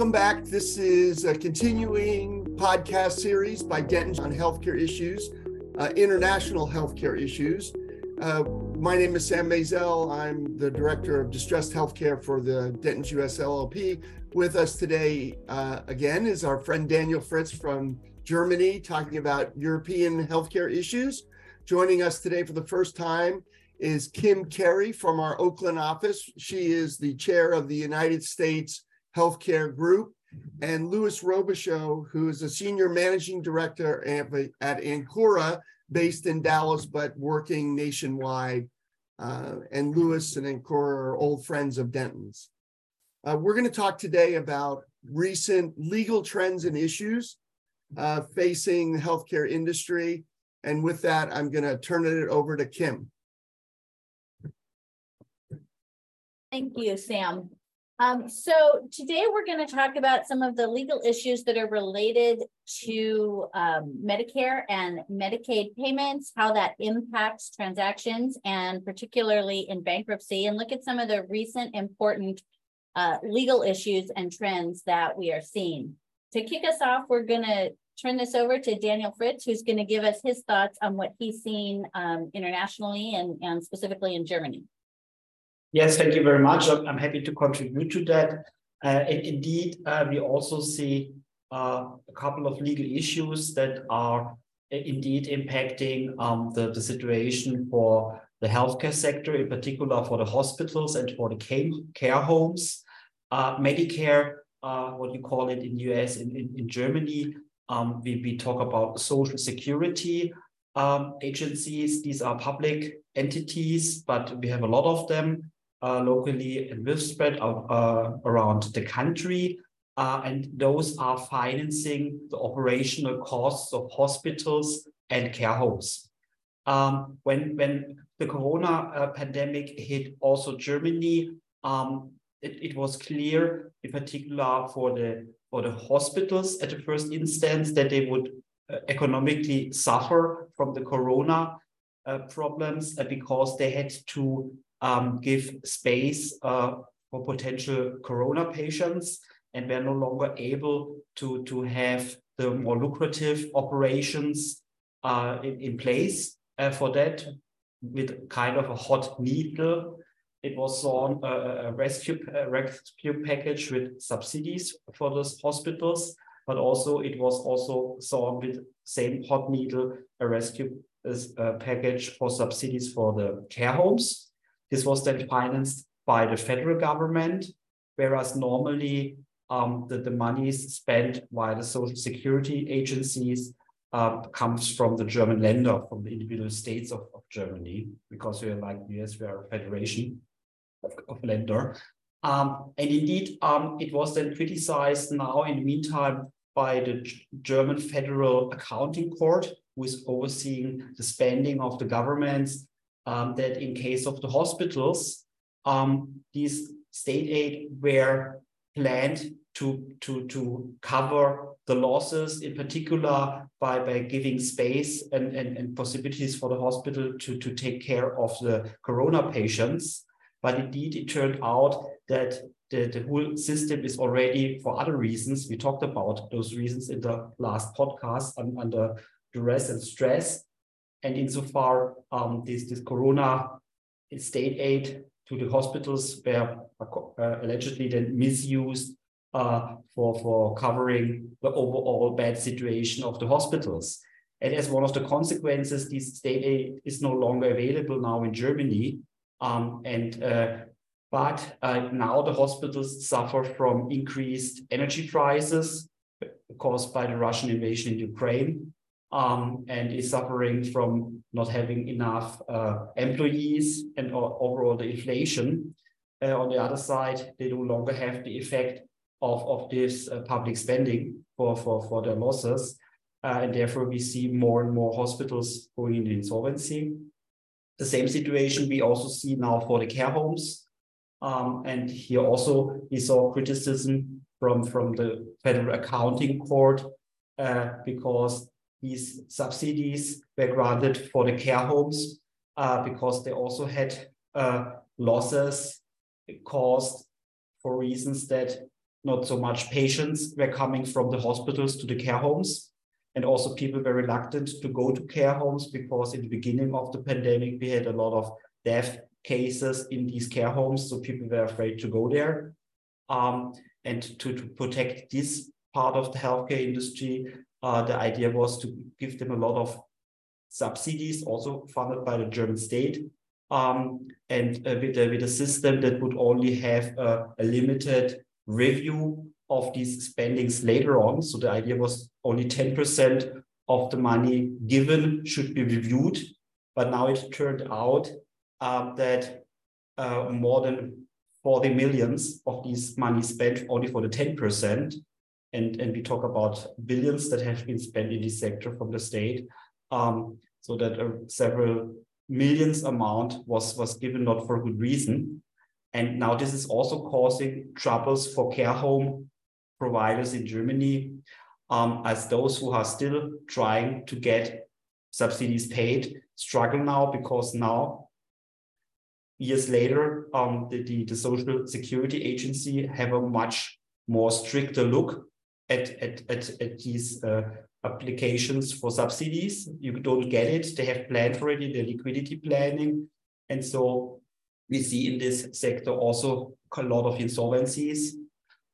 Welcome back. This is a continuing podcast series by Denton on healthcare issues, uh, international healthcare issues. Uh, my name is Sam Maizel. I'm the director of distressed healthcare for the Dentons US LLP. With us today, uh, again, is our friend Daniel Fritz from Germany talking about European healthcare issues. Joining us today for the first time is Kim Kerry from our Oakland office. She is the chair of the United States Healthcare Group, and Louis Robichaux, who is a senior managing director at, Ankura, based in Dallas, but working nationwide. Uh, and Louis and Ankura are old friends of Dentons. Uh, we're going to talk today about recent legal trends and issues uh, facing the healthcare industry. And with that, I'm going to turn it over to Kim. Thank you, Sam. Um, so today we're going to talk about some of the legal issues that are related to um, Medicare and Medicaid payments, how that impacts transactions, and particularly in bankruptcy, and look at some of the recent important uh, legal issues and trends that we are seeing. To kick us off, we're going to turn this over to Daniel Fritz, who's going to give us his thoughts on what he's seen um, internationally and, and specifically in Germany. Yes, thank you very much. I'm, happy to contribute to that. Uh, and indeed, uh, we also see uh, a couple of legal issues that are uh, indeed impacting um, the, the situation for the healthcare sector, in particular for the hospitals and for the care homes. Uh, Medicare, uh, what you call it in the US, in, in, in Germany, um, we, we talk about social security um, agencies. These are public entities, but we have a lot of them uh, locally and will spread uh, around the country. Uh, and those are financing the operational costs of hospitals and care homes. Um, when, when the corona uh, pandemic hit also Germany, um, it, it was clear, in particular for the, for the hospitals at the first instance, that they would uh, economically suffer from the corona uh, problems because they had to um, give space uh, for potential corona patients and we're no longer able to, to have the more lucrative operations uh, in, in place uh, for that with kind of a hot needle. It was on a, a rescue, a rescue package with subsidies for those hospitals, but also it was also saw with same hot needle a rescue uh, package for subsidies for the care homes this was then financed by the federal government, whereas normally um, the, the monies spent by the social security agencies uh, comes from the German Länder, from the individual states of, of Germany, because we are like US, we are a federation of, of Länder. Um, and indeed, um, it was then criticized now in the meantime by the G German Federal Accounting Court, who is overseeing the spending of the governments um, that in case of the hospitals, um, these state aid were planned to, to, to cover the losses, in particular by, by giving space and, and, and possibilities for the hospital to, to take care of the corona patients. But indeed, it turned out that the, the whole system is already, for other reasons, we talked about those reasons in the last podcast, under duress and stress, and insofar, um, this, this Corona state aid to the hospitals were uh, allegedly then misused uh, for, for covering the overall bad situation of the hospitals. And as one of the consequences, this state aid is no longer available now in Germany. Um, and uh, but uh, now the hospitals suffer from increased energy prices caused by the Russian invasion in Ukraine um, and is suffering from not having enough uh, employees and overall the inflation. Uh, on the other side, they no longer have the effect of, of this uh, public spending for, for, for their losses. Uh, and therefore, we see more and more hospitals going into insolvency. The same situation we also see now for the care homes. Um, and here also we saw criticism from, from the Federal Accounting Court uh, because these subsidies were granted for the care homes uh, because they also had uh, losses caused for reasons that not so much patients were coming from the hospitals to the care homes. And also people were reluctant to go to care homes because in the beginning of the pandemic, we had a lot of death cases in these care homes. So people were afraid to go there. Um, and to, to protect this part of the healthcare industry, uh, the idea was to give them a lot of subsidies, also funded by the German state, um, and uh, with, a, with a system that would only have a, a limited review of these spendings later on. So the idea was only 10% of the money given should be reviewed. But now it turned out uh, that uh, more than 40 millions of these money spent only for the 10%. And, and we talk about billions that have been spent in this sector from the state. Um, so that uh, several millions amount was, was given not for good reason. And now this is also causing troubles for care home providers in Germany, um, as those who are still trying to get subsidies paid struggle now because now, years later, um, the, the, the Social Security Agency have a much more stricter look at, at, at, at these uh, applications for subsidies. You don't get it. They have planned in the liquidity planning. And so we see in this sector also a lot of insolvencies.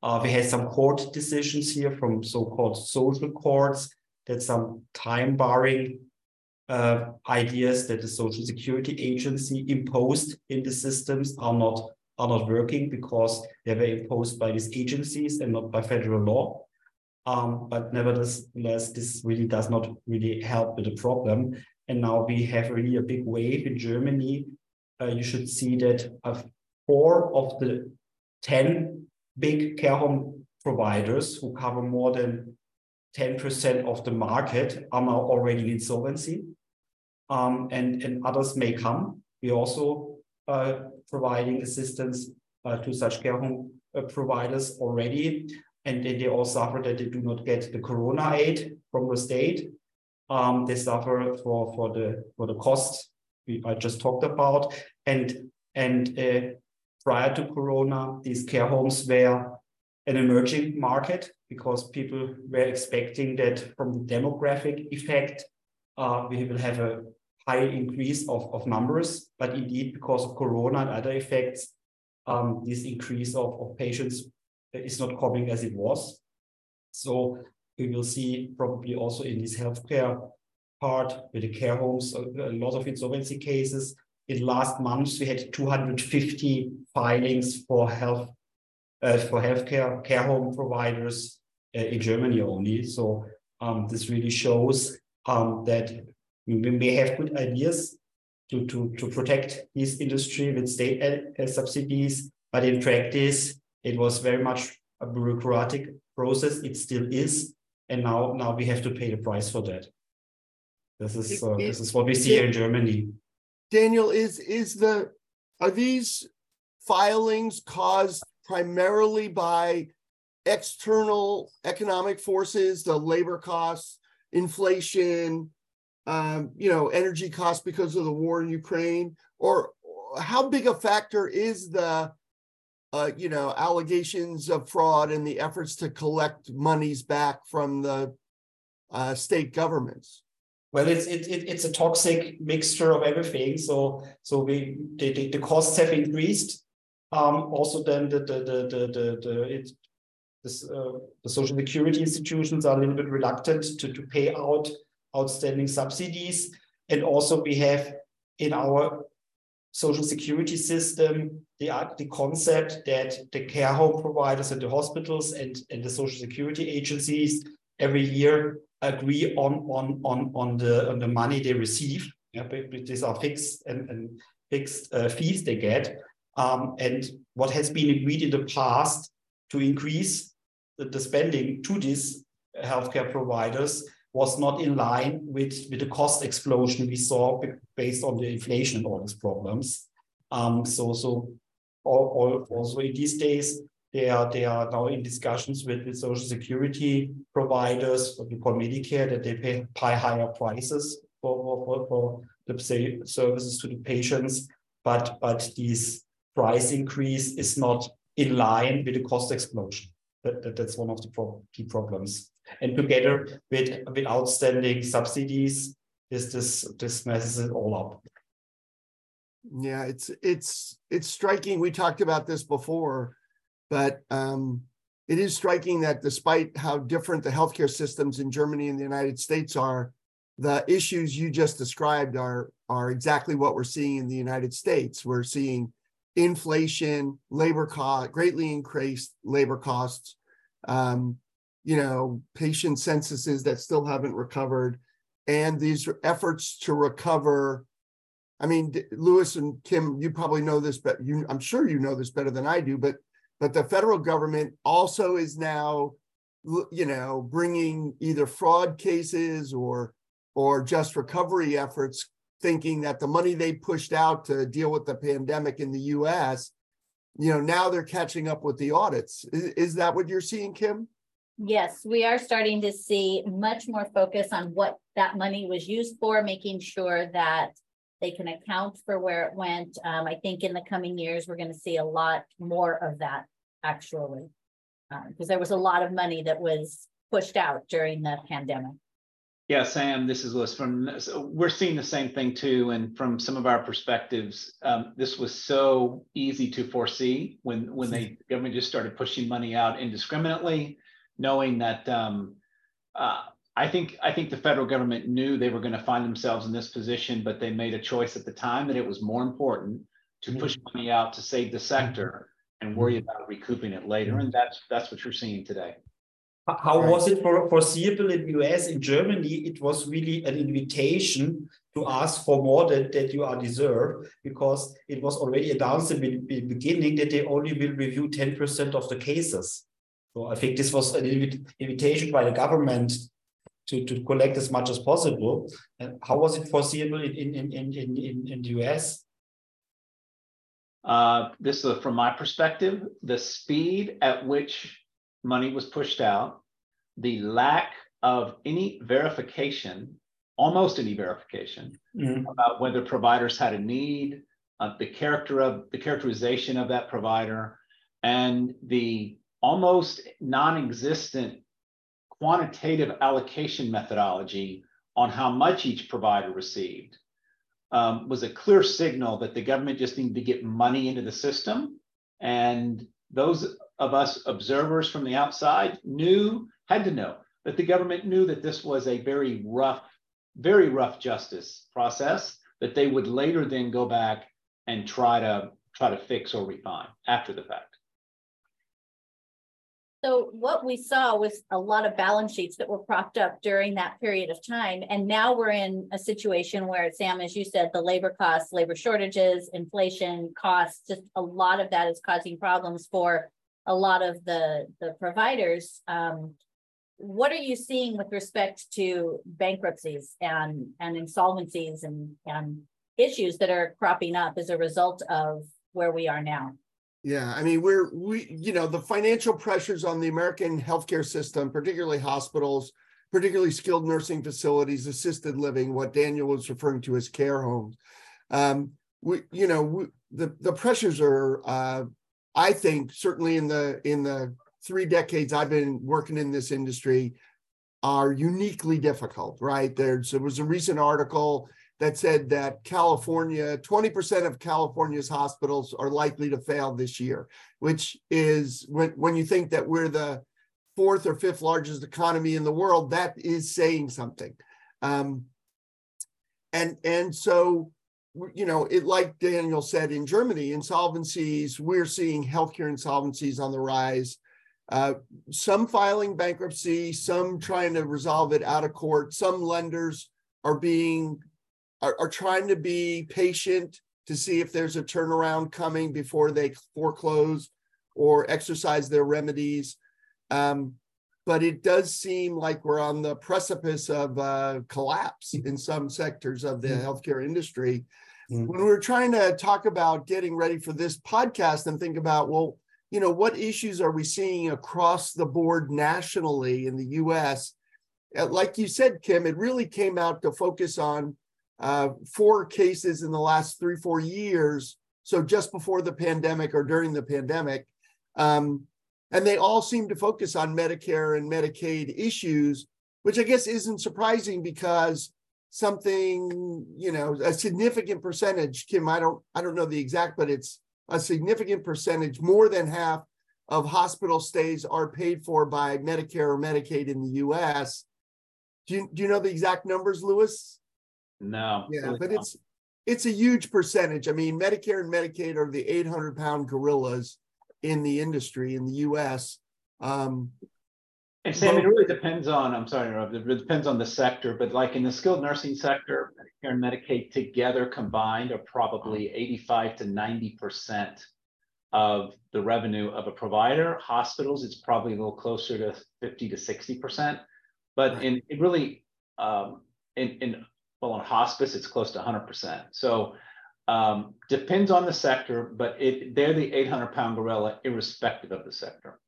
Uh, we had some court decisions here from so-called social courts that some time barring uh, ideas that the social security agency imposed in the systems are not are not working because they were imposed by these agencies and not by federal law. Um, but nevertheless, this really does not really help with the problem. And now we have really a big wave in Germany. Uh, you should see that uh, four of the 10 big care home providers who cover more than 10% of the market are now already in insolvency. Um, and, and others may come. We're also uh, providing assistance uh, to such care home uh, providers already and then they all suffer that they do not get the corona aid from the state. Um, they suffer for for the for the costs we, I just talked about, and and uh, prior to corona, these care homes were an emerging market because people were expecting that from the demographic effect, uh, we will have a high increase of, of numbers. But indeed, because of Corona and other effects, um, this increase of, of patients is not coming as it was. So we will see probably also in this healthcare part with the care homes, a, lot of insolvency cases. In last months, we had 250 filings for health uh, for healthcare care home providers uh, in Germany only. So um, this really shows um, that we may have good ideas to, to, to protect this industry with state uh, subsidies, but in practice, it was very much a bureaucratic process. It still is, and now now we have to pay the price for that. This is uh, this is what we see here in Germany. Daniel, is is the are these filings caused primarily by external economic forces, the labor costs, inflation, um, you know, energy costs because of the war in Ukraine, or how big a factor is the uh, you know, allegations of fraud and the efforts to collect monies back from the uh, state governments? Well, it's it, it, it's a toxic mixture of everything. So so we the, the, the costs have increased. Um, also, then the the the the the, the it this, uh, the social security institutions are a little bit reluctant to to pay out outstanding subsidies, and also we have in our social security system, the, the concept that the care home providers and the hospitals and, and the social security agencies every year agree on, on, on, on, the, on the money they receive. Yeah, these are fixed and, and fixed uh, fees they get. Um, and what has been agreed in the past to increase the, the spending to these healthcare providers was not in line with, with the cost explosion we saw based on the inflation and all these problems. Um, so, so all, all, also in these days, they are, they are now in discussions with, with social security providers, what we call Medicare, that they pay, pay higher prices for, for, for the services to the patients. But, but this price increase is not in line with the cost explosion That, that that's one of the pro key problems. And together with with outstanding subsidies, this this this messes it all up. Yeah, it's it's it's striking. We talked about this before, but um, it is striking that despite how different the healthcare systems in Germany and the United States are, the issues you just described are are exactly what we're seeing in the United States. We're seeing inflation, labor cost, greatly increased labor costs, um, you know, patient censuses that still haven't recovered, and these efforts to recover. I mean, Louis and Kim, you probably know this, but you, I'm sure you know this better than I do. But but the federal government also is now, you know, bringing either fraud cases or or just recovery efforts, thinking that the money they pushed out to deal with the pandemic in the US, you know, now they're catching up with the audits. Is, is that what you're seeing, Kim? Yes, we are starting to see much more focus on what that money was used for, making sure that they can account for where it went. Um, I think in the coming years, we're going to see a lot more of that actually, because uh, there was a lot of money that was pushed out during the pandemic. Yeah, Sam, this is Liz From so we're seeing the same thing too, and from some of our perspectives, um, this was so easy to foresee when when they government just started pushing money out indiscriminately, knowing that um, uh, I think I think the federal government knew they were going to find themselves in this position, but they made a choice at the time that it was more important to push mm-hmm. money out to save the sector and worry about recouping it later, and that's that's what you're seeing today. How right. was it for, foreseeable in the US? In Germany, it was really an invitation to ask for more than that you are deserved because it was already announced in the beginning that they only will review 10% of the cases. So I think this was an invitation by the government to, to collect as much as possible. And how was it foreseeable in, in, in, in, in the US? Uh, this is from my perspective, the speed at which money was pushed out, the lack of any verification, almost any verification mm-hmm. about whether providers had a need, uh, the character of the characterization of that provider, and the almost non-existent quantitative allocation methodology on how much each provider received um, was a clear signal that the government just needed to get money into the system. And those of us observers from the outside knew, had to know, that the government knew that this was a very rough, very rough justice process that they would later then go back and try to try to fix or refine after the fact. So what we saw was a lot of balance sheets that were propped up during that period of time. And now we're in a situation where, Sam, as you said, the labor costs, labor shortages, inflation costs, just a lot of that is causing problems for a lot of the, the providers. Um, what are you seeing with respect to bankruptcies and, and insolvencies and, and issues that are cropping up as a result of where we are now? Yeah, I mean, we're we you know the financial pressures on the American healthcare system, particularly hospitals, particularly skilled nursing facilities, assisted living, what Daniel was referring to as care homes. Um, we you know we, the the pressures are, uh, I think, certainly in the in the three decades I've been working in this industry, are uniquely difficult. Right there's there was a recent article that said that California, 20% of California's hospitals are likely to fail this year, which is when, when you think that we're the fourth or fifth largest economy in the world, that is saying something. Um, and, and so, you know, it like Daniel said in Germany, insolvencies, we're seeing healthcare insolvencies on the rise. Uh, some filing bankruptcy, some trying to resolve it out of court. Some lenders are being are, are trying to be patient to see if there's a turnaround coming before they foreclose or exercise their remedies. Um, but it does seem like we're on the precipice of uh, collapse in some sectors of the mm-hmm. healthcare industry. Mm-hmm. When we were trying to talk about getting ready for this podcast and think about, well, you know, what issues are we seeing across the board nationally in the US? Uh, like you said, Kim, it really came out to focus on uh, four cases in the last three, four years. So just before the pandemic or during the pandemic, um, and they all seem to focus on Medicare and Medicaid issues, which I guess isn't surprising because something, you know, a significant percentage, Kim, I don't, I don't know the exact, but it's a significant percentage, more than half of hospital stays are paid for by Medicare or Medicaid in the US. Do you, do you know the exact numbers, Louis? No. Yeah, but it's it's a huge percentage. I mean, Medicare and Medicaid are the 800 pound gorillas in the industry in the US. Um, and Sam, it really depends on, I'm sorry, it depends on the sector, but like in the skilled nursing sector, Medicare and Medicaid together combined are probably 85 to 90% of the revenue of a provider. Hospitals, it's probably a little closer to 50 to 60%. But in it really, um, in, in well, on hospice, it's close to 100%. So um, depends on the sector, but it they're the 800 pound gorilla, irrespective of the sector.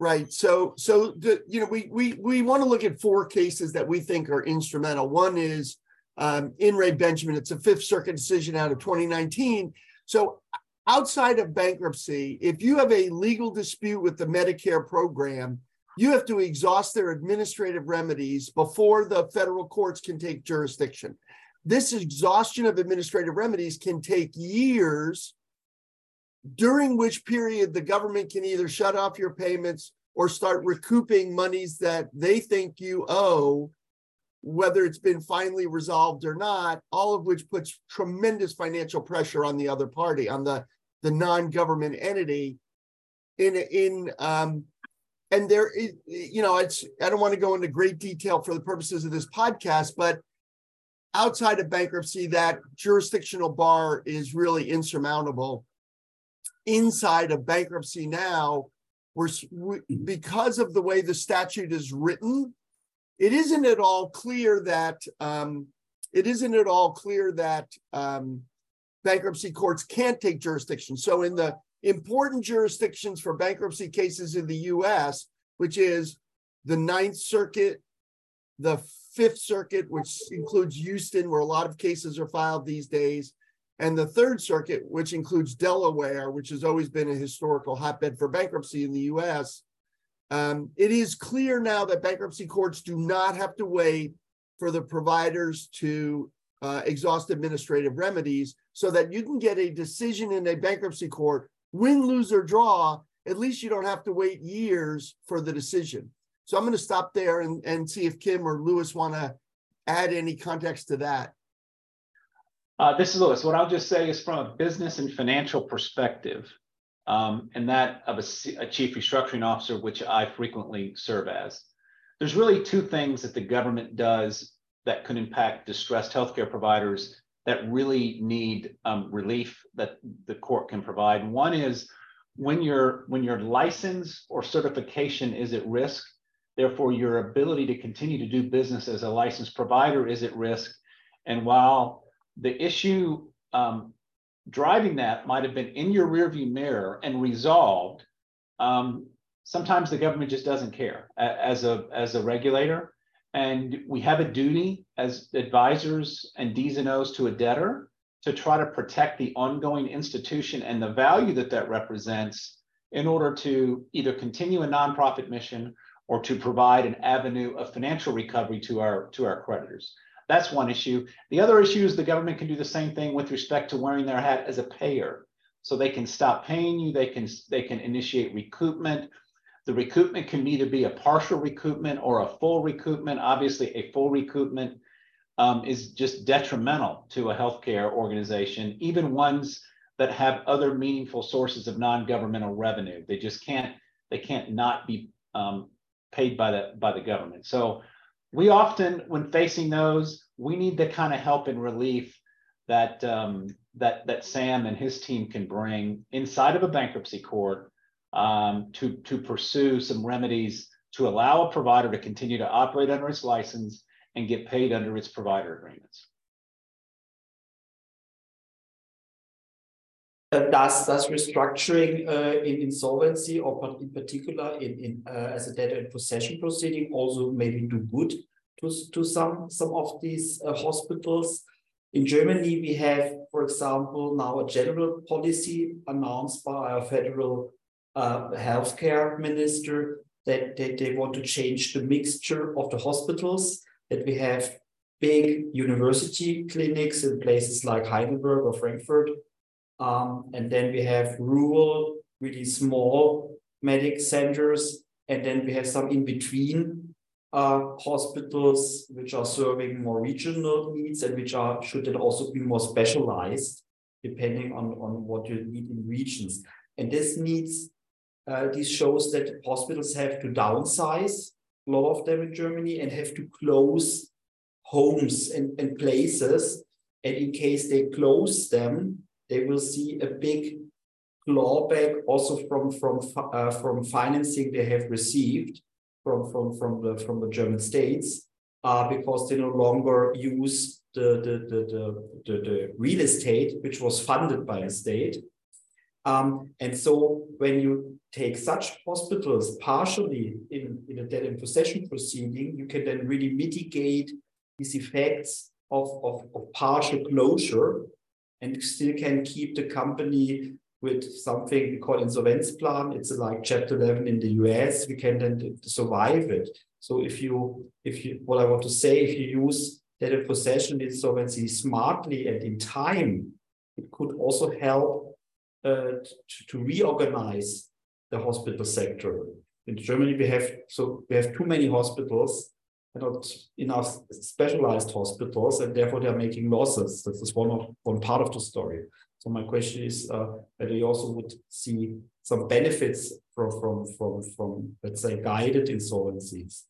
Right. So, so the, you know, we we we want to look at four cases that we think are instrumental. One is um, In re Benjamin. It's a Fifth Circuit decision out of 2019. So, outside of bankruptcy, if you have a legal dispute with the Medicare program, you have to exhaust their administrative remedies before the federal courts can take jurisdiction. This exhaustion of administrative remedies can take years during which period the government can either shut off your payments or start recouping monies that they think you owe, whether it's been finally resolved or not, all of which puts tremendous financial pressure on the other party, on the, the non-government entity. In in um, and there is, you know, it's I don't want to go into great detail for the purposes of this podcast, but outside of bankruptcy, that jurisdictional bar is really insurmountable inside of bankruptcy now, we're because of the way the statute is written, it isn't at all clear that um, it isn't at all clear that um, bankruptcy courts can't take jurisdiction. So in the important jurisdictions for bankruptcy cases in the U.S., which is the Ninth Circuit, the Fifth Circuit, which includes Houston, where a lot of cases are filed these days, and the Third Circuit, which includes Delaware, which has always been a historical hotbed for bankruptcy in the US, um, it is clear now that bankruptcy courts do not have to wait for the providers to uh, exhaust administrative remedies so that you can get a decision in a bankruptcy court, win, lose, or draw. At least you don't have to wait years for the decision. So I'm going to stop there and, and see if Kim or Louis want to add any context to that. Uh, this is Louis. What I'll just say is from a business and financial perspective, um, and that of a, chief restructuring officer, which I frequently serve as, there's really two things that the government does that could impact distressed healthcare providers that really need um, relief that the court can provide. One is when your when your license or certification is at risk, therefore your ability to continue to do business as a licensed provider is at risk. And while the issue um, driving that might have been in your rearview mirror and resolved. Um, sometimes the government just doesn't care as a as a regulator, and we have a duty as advisors and D's and O's to a debtor to try to protect the ongoing institution and the value that that represents in order to either continue a nonprofit mission or to provide an avenue of financial recovery to our to our creditors. That's one issue. The other issue is the government can do the same thing with respect to wearing their hat as a payer. So they can stop paying you, they can, they can initiate recoupment. The recoupment can either be a partial recoupment or a full recoupment. Obviously, a full recoupment um, is just detrimental to a healthcare organization, even ones that have other meaningful sources of non-governmental revenue. They just can't, they can't not be um, paid by the, by the government. So we often, when facing those, we need the kind of help and relief that um, that that Sam and his team can bring inside of a bankruptcy court um, to to pursue some remedies to allow a provider to continue to operate under its license and get paid under its provider agreements. Does does restructuring uh, in insolvency or in particular in, in uh, as a debtor in possession proceeding also maybe do good to, to some some of these uh, hospitals in Germany we have for example now a general policy announced by our federal uh, healthcare minister that, that they want to change the mixture of the hospitals, that we have big university clinics in places like Heidelberg or Frankfurt. Um, and then we have rural, really small medic centers. And then we have some in between uh, hospitals which are serving more regional needs and which are should then also be more specialized depending on, on what you need in regions. And this needs uh, this shows that hospitals have to downsize, a lot of them in Germany, and have to close homes and, and places. And in case they close them, they will see a big clawback also from from uh, from financing they have received from from from the from the German states uh, because they no longer use the the, the the the the real estate which was funded by a state. Um, and so when you take such hospitals partially in, in a debt and possession proceeding, you can then really mitigate these effects of, of, of partial closure and still can keep the company with something we call insolvency plan. It's like Chapter 11 in the US. We can then survive it. So if you, if you, what I want to say, if you use data possession insolvency smartly and in time, it could also help uh, to, to reorganize the hospital sector. In Germany, we have so we have too many hospitals not enough specialized hospitals, and therefore they are making losses. This is one of one part of the story. So my question is uh, whether you also would see some benefits from from from from let's say guided insolvencies.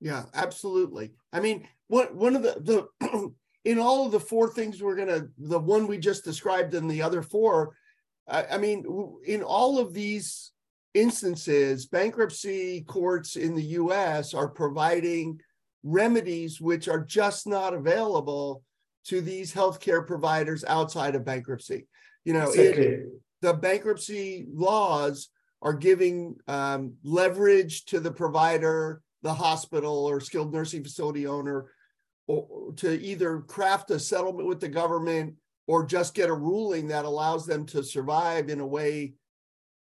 Yeah, absolutely. I mean, what one of the the in all of the four things we're gonna the one we just described and the other four, I, I mean, in all of these instances, bankruptcy courts in the US are providing remedies which are just not available to these healthcare providers outside of bankruptcy. You know, exactly. it, the bankruptcy laws are giving um, leverage to the provider, the hospital, or skilled nursing facility owner or, to either craft a settlement with the government or just get a ruling that allows them to survive in a way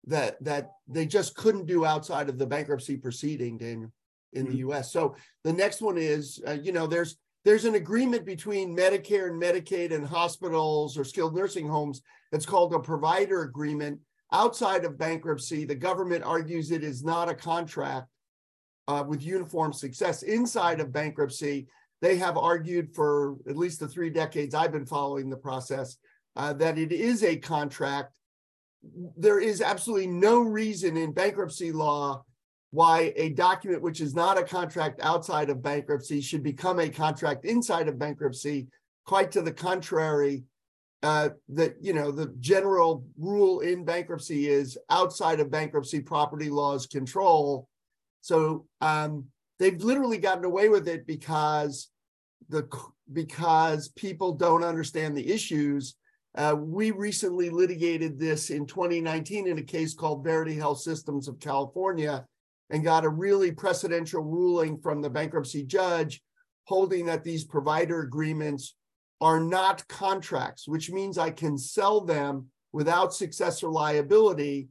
that that they just couldn't do outside of the bankruptcy proceeding, Daniel, in mm-hmm. the U.S. So the next one is, uh, you know, there's there's an agreement between Medicare and Medicaid and hospitals or skilled nursing homes. It's called a provider agreement. Outside of bankruptcy, the government argues it is not a contract uh, with uniform success. Inside of bankruptcy, they have argued for at least the three decades I've been following the process uh, that it is a contract there is absolutely no reason in bankruptcy law why a document which is not a contract outside of bankruptcy should become a contract inside of bankruptcy. Quite to the contrary, uh, that you know the general rule in bankruptcy is outside of bankruptcy property laws control. So um, they've literally gotten away with it because the because people don't understand the issues uh, we recently litigated this in 2019 in a case called Verity Health Systems of California and got a really precedential ruling from the bankruptcy judge holding that these provider agreements are not contracts, which means I can sell them without successor liability,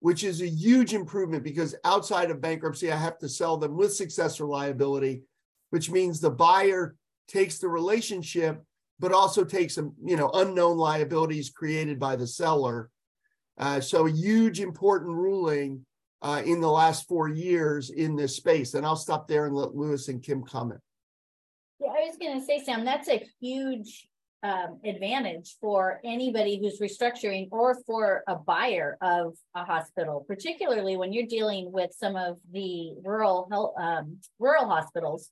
which is a huge improvement because outside of bankruptcy, I have to sell them with successor liability, which means the buyer takes the relationship but also take some, you know, unknown liabilities created by the seller. Uh, so a huge important ruling uh, in the last four years in this space. And I'll stop there and let Louis and Kim comment. Yeah, I was going to say, Sam, that's a huge um, advantage for anybody who's restructuring or for a buyer of a hospital, particularly when you're dealing with some of the rural health, um, rural hospitals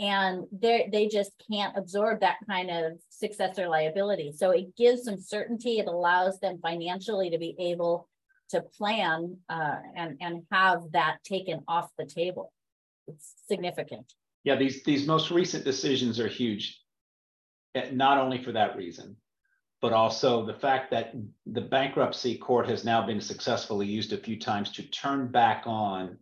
and they they just can't absorb that kind of successor liability. So it gives them certainty. It allows them financially to be able to plan uh, and and have that taken off the table. It's significant. Yeah, these these most recent decisions are huge, eh, not only for that reason, but also the fact that the bankruptcy court has now been successfully used a few times to turn back on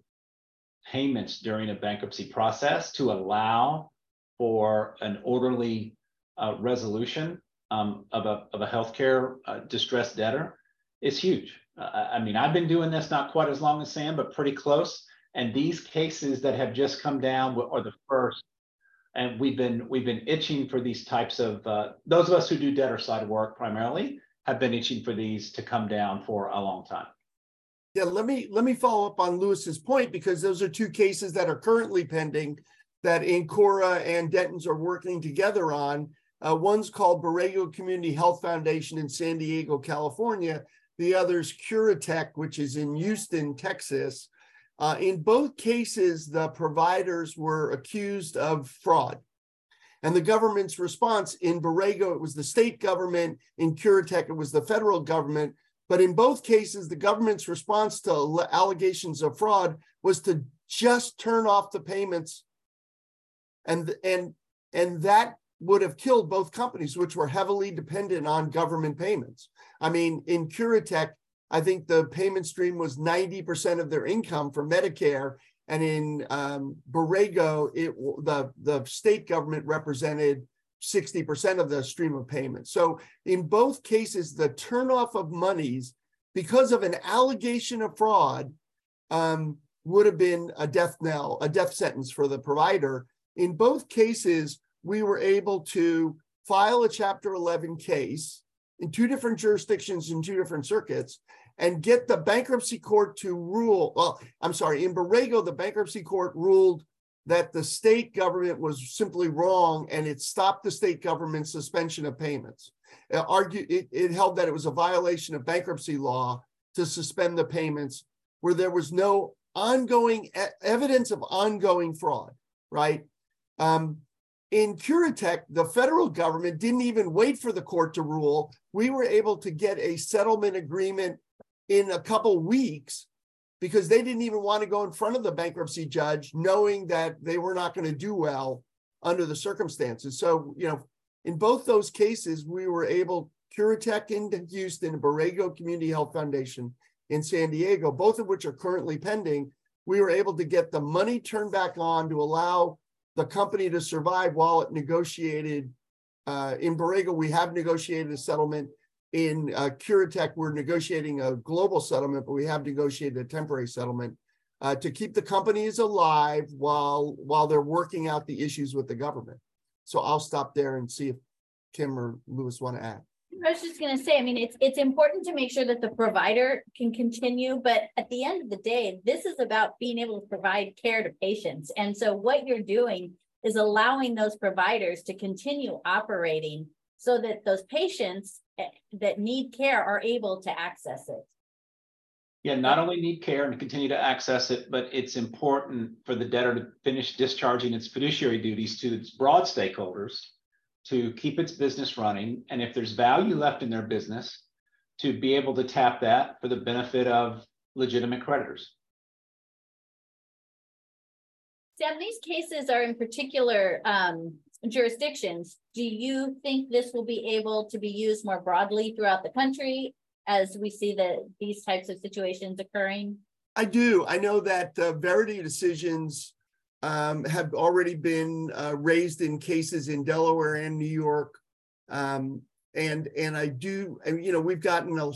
payments during a bankruptcy process to allow for an orderly uh, resolution um, of, a, of a healthcare uh, distressed debtor is huge. Uh, I mean, I've been doing this not quite as long as Sam, but pretty close. And these cases that have just come down are the first. And we've been we've been itching for these types of uh, those of us who do debtor side work primarily have been itching for these to come down for a long time. Yeah, let me let me follow up on Louis's point because those are two cases that are currently pending that Ankura and Dentons are working together on. Uh, one's called Borrego Community Health Foundation in San Diego, California. The other's Curatech, which is in Houston, Texas. Uh, in both cases, the providers were accused of fraud. And the government's response in Borrego, it was the state government. In Curatech, it was the federal government. But in both cases, the government's response to allegations of fraud was to just turn off the payments. And, and, and that would have killed both companies, which were heavily dependent on government payments. I mean, in Curatech, I think the payment stream was 90% of their income for Medicare. And in um, Borrego, it, the, the state government represented 60% of the stream of payments. So in both cases, the turnoff of monies because of an allegation of fraud um, would have been a death knell, a death sentence for the provider. In both cases, we were able to file a Chapter 11 case in two different jurisdictions in two different circuits and get the bankruptcy court to rule. Well, I'm sorry, in Borrego, the bankruptcy court ruled that the state government was simply wrong and it stopped the state government's suspension of payments. It, argued, it, it held that it was a violation of bankruptcy law to suspend the payments where there was no ongoing evidence of ongoing fraud, right? Um, in Curatech, the federal government didn't even wait for the court to rule. We were able to get a settlement agreement in a couple weeks because they didn't even want to go in front of the bankruptcy judge, knowing that they were not going to do well under the circumstances. So, you know, in both those cases, we were able, Curatech in Houston, Borrego Community Health Foundation in San Diego, both of which are currently pending, we were able to get the money turned back on to allow the company to survive while it negotiated. Uh, in Borrego, we have negotiated a settlement. In uh, Curatech, we're negotiating a global settlement, but we have negotiated a temporary settlement uh, to keep the companies alive while while they're working out the issues with the government. So I'll stop there and see if Kim or Louis want to add. I was just gonna say, I mean, it's, it's important to make sure that the provider can continue, but at the end of the day, this is about being able to provide care to patients. And so what you're doing is allowing those providers to continue operating so that those patients that need care are able to access it. Yeah, not only need care and continue to access it, but it's important for the debtor to finish discharging its fiduciary duties to its broad stakeholders to keep its business running. And if there's value left in their business, to be able to tap that for the benefit of legitimate creditors. Sam, these cases are in particular um, jurisdictions. Do you think this will be able to be used more broadly throughout the country as we see that these types of situations occurring? I do. I know that uh, Verity decisions um, have already been uh, raised in cases in Delaware and New York. Um, and and I do, you know, we've gotten a,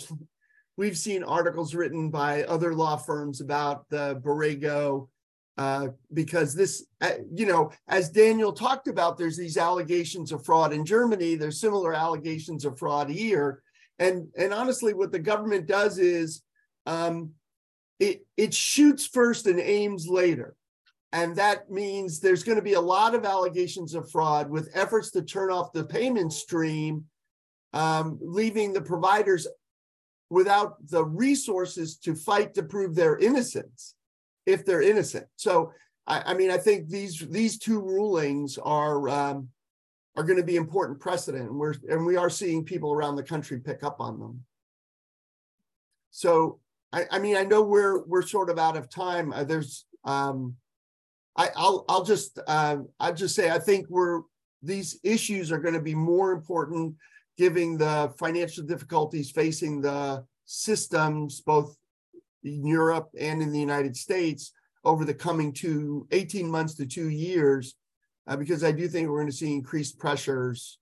we've seen articles written by other law firms about the Borrego uh, because this, uh, you know, as Daniel talked about, there's these allegations of fraud in Germany. There's similar allegations of fraud here, and and honestly, what the government does is um, it it shoots first and aims later. And that means there's going to be a lot of allegations of fraud with efforts to turn off the payment stream, um, leaving the providers without the resources to fight to prove their innocence if they're innocent. So, I, I mean, I think these these two rulings are um, are going to be important precedent, and we're and we are seeing people around the country pick up on them. So, I, I mean, I know we're we're sort of out of time. Uh, there's um, I, will I'll just uh, I'll just say I think we're these issues are going to be more important given the financial difficulties facing the systems both in Europe and in the United States over the coming two 18 months to two years uh, because I do think we're going to see increased pressures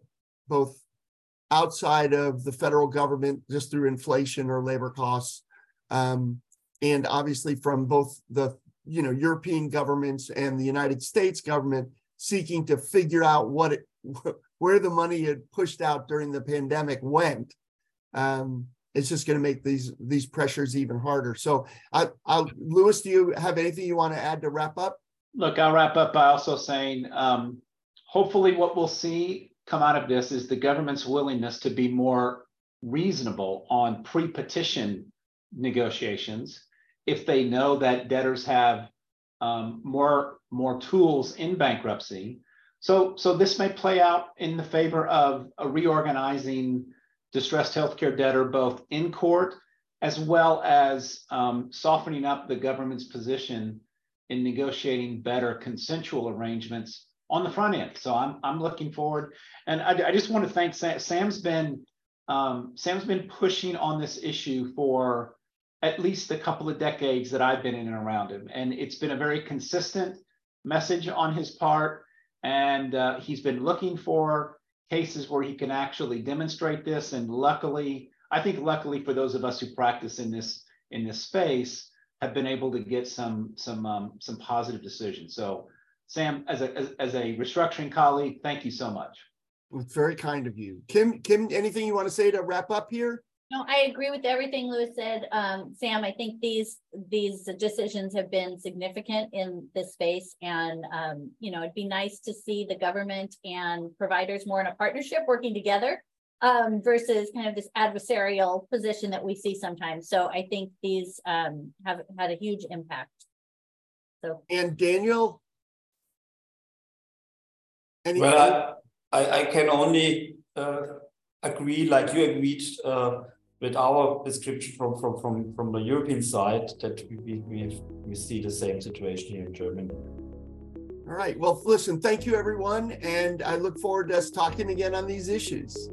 both outside of the federal government just through inflation or labor costs Um, and obviously from both the, you know, European governments and the United States government seeking to figure out what it, where the money had pushed out during the pandemic went. Um, it's just going to make these these pressures even harder. So, I, I'll, Louis, do you have anything you want to add to wrap up? Look, I'll wrap up by also saying, um, hopefully, what we'll see come out of this is the government's willingness to be more reasonable on pre-petition negotiations if they know that debtors have um, more more tools in bankruptcy. So, so this may play out in the favor of a reorganizing distressed healthcare debtor both in court as well as um, softening up the government's position in negotiating better consensual arrangements on the front end. So I'm I'm looking forward, and I, I just want to thank Sam. Sam's been um, Sam's been pushing on this issue for at least a couple of decades that I've been in and around him, and it's been a very consistent message on his part, and uh, he's been looking for cases where he can actually demonstrate this. And luckily, I think luckily for those of us who practice in this in this space, have been able to get some some um, some positive decisions. So, Sam, as a as, as a restructuring colleague, thank you so much. It's very kind of you, Kim. Kim, anything you want to say to wrap up here? No, I agree with everything Louis said. Um, Sam, I think these these decisions have been significant in this space, and um, you know, it'd be nice to see the government and providers more in a partnership working together um, versus kind of this adversarial position that we see sometimes. So I think these um, have had a huge impact. So and Daniel, any well, I, I can only uh, agree, like you agreed uh, with our description from from from from the European side, that we we we see the same situation here in Germany. All right. Well, listen, thank you, everyone. And I look forward to us talking again on these issues.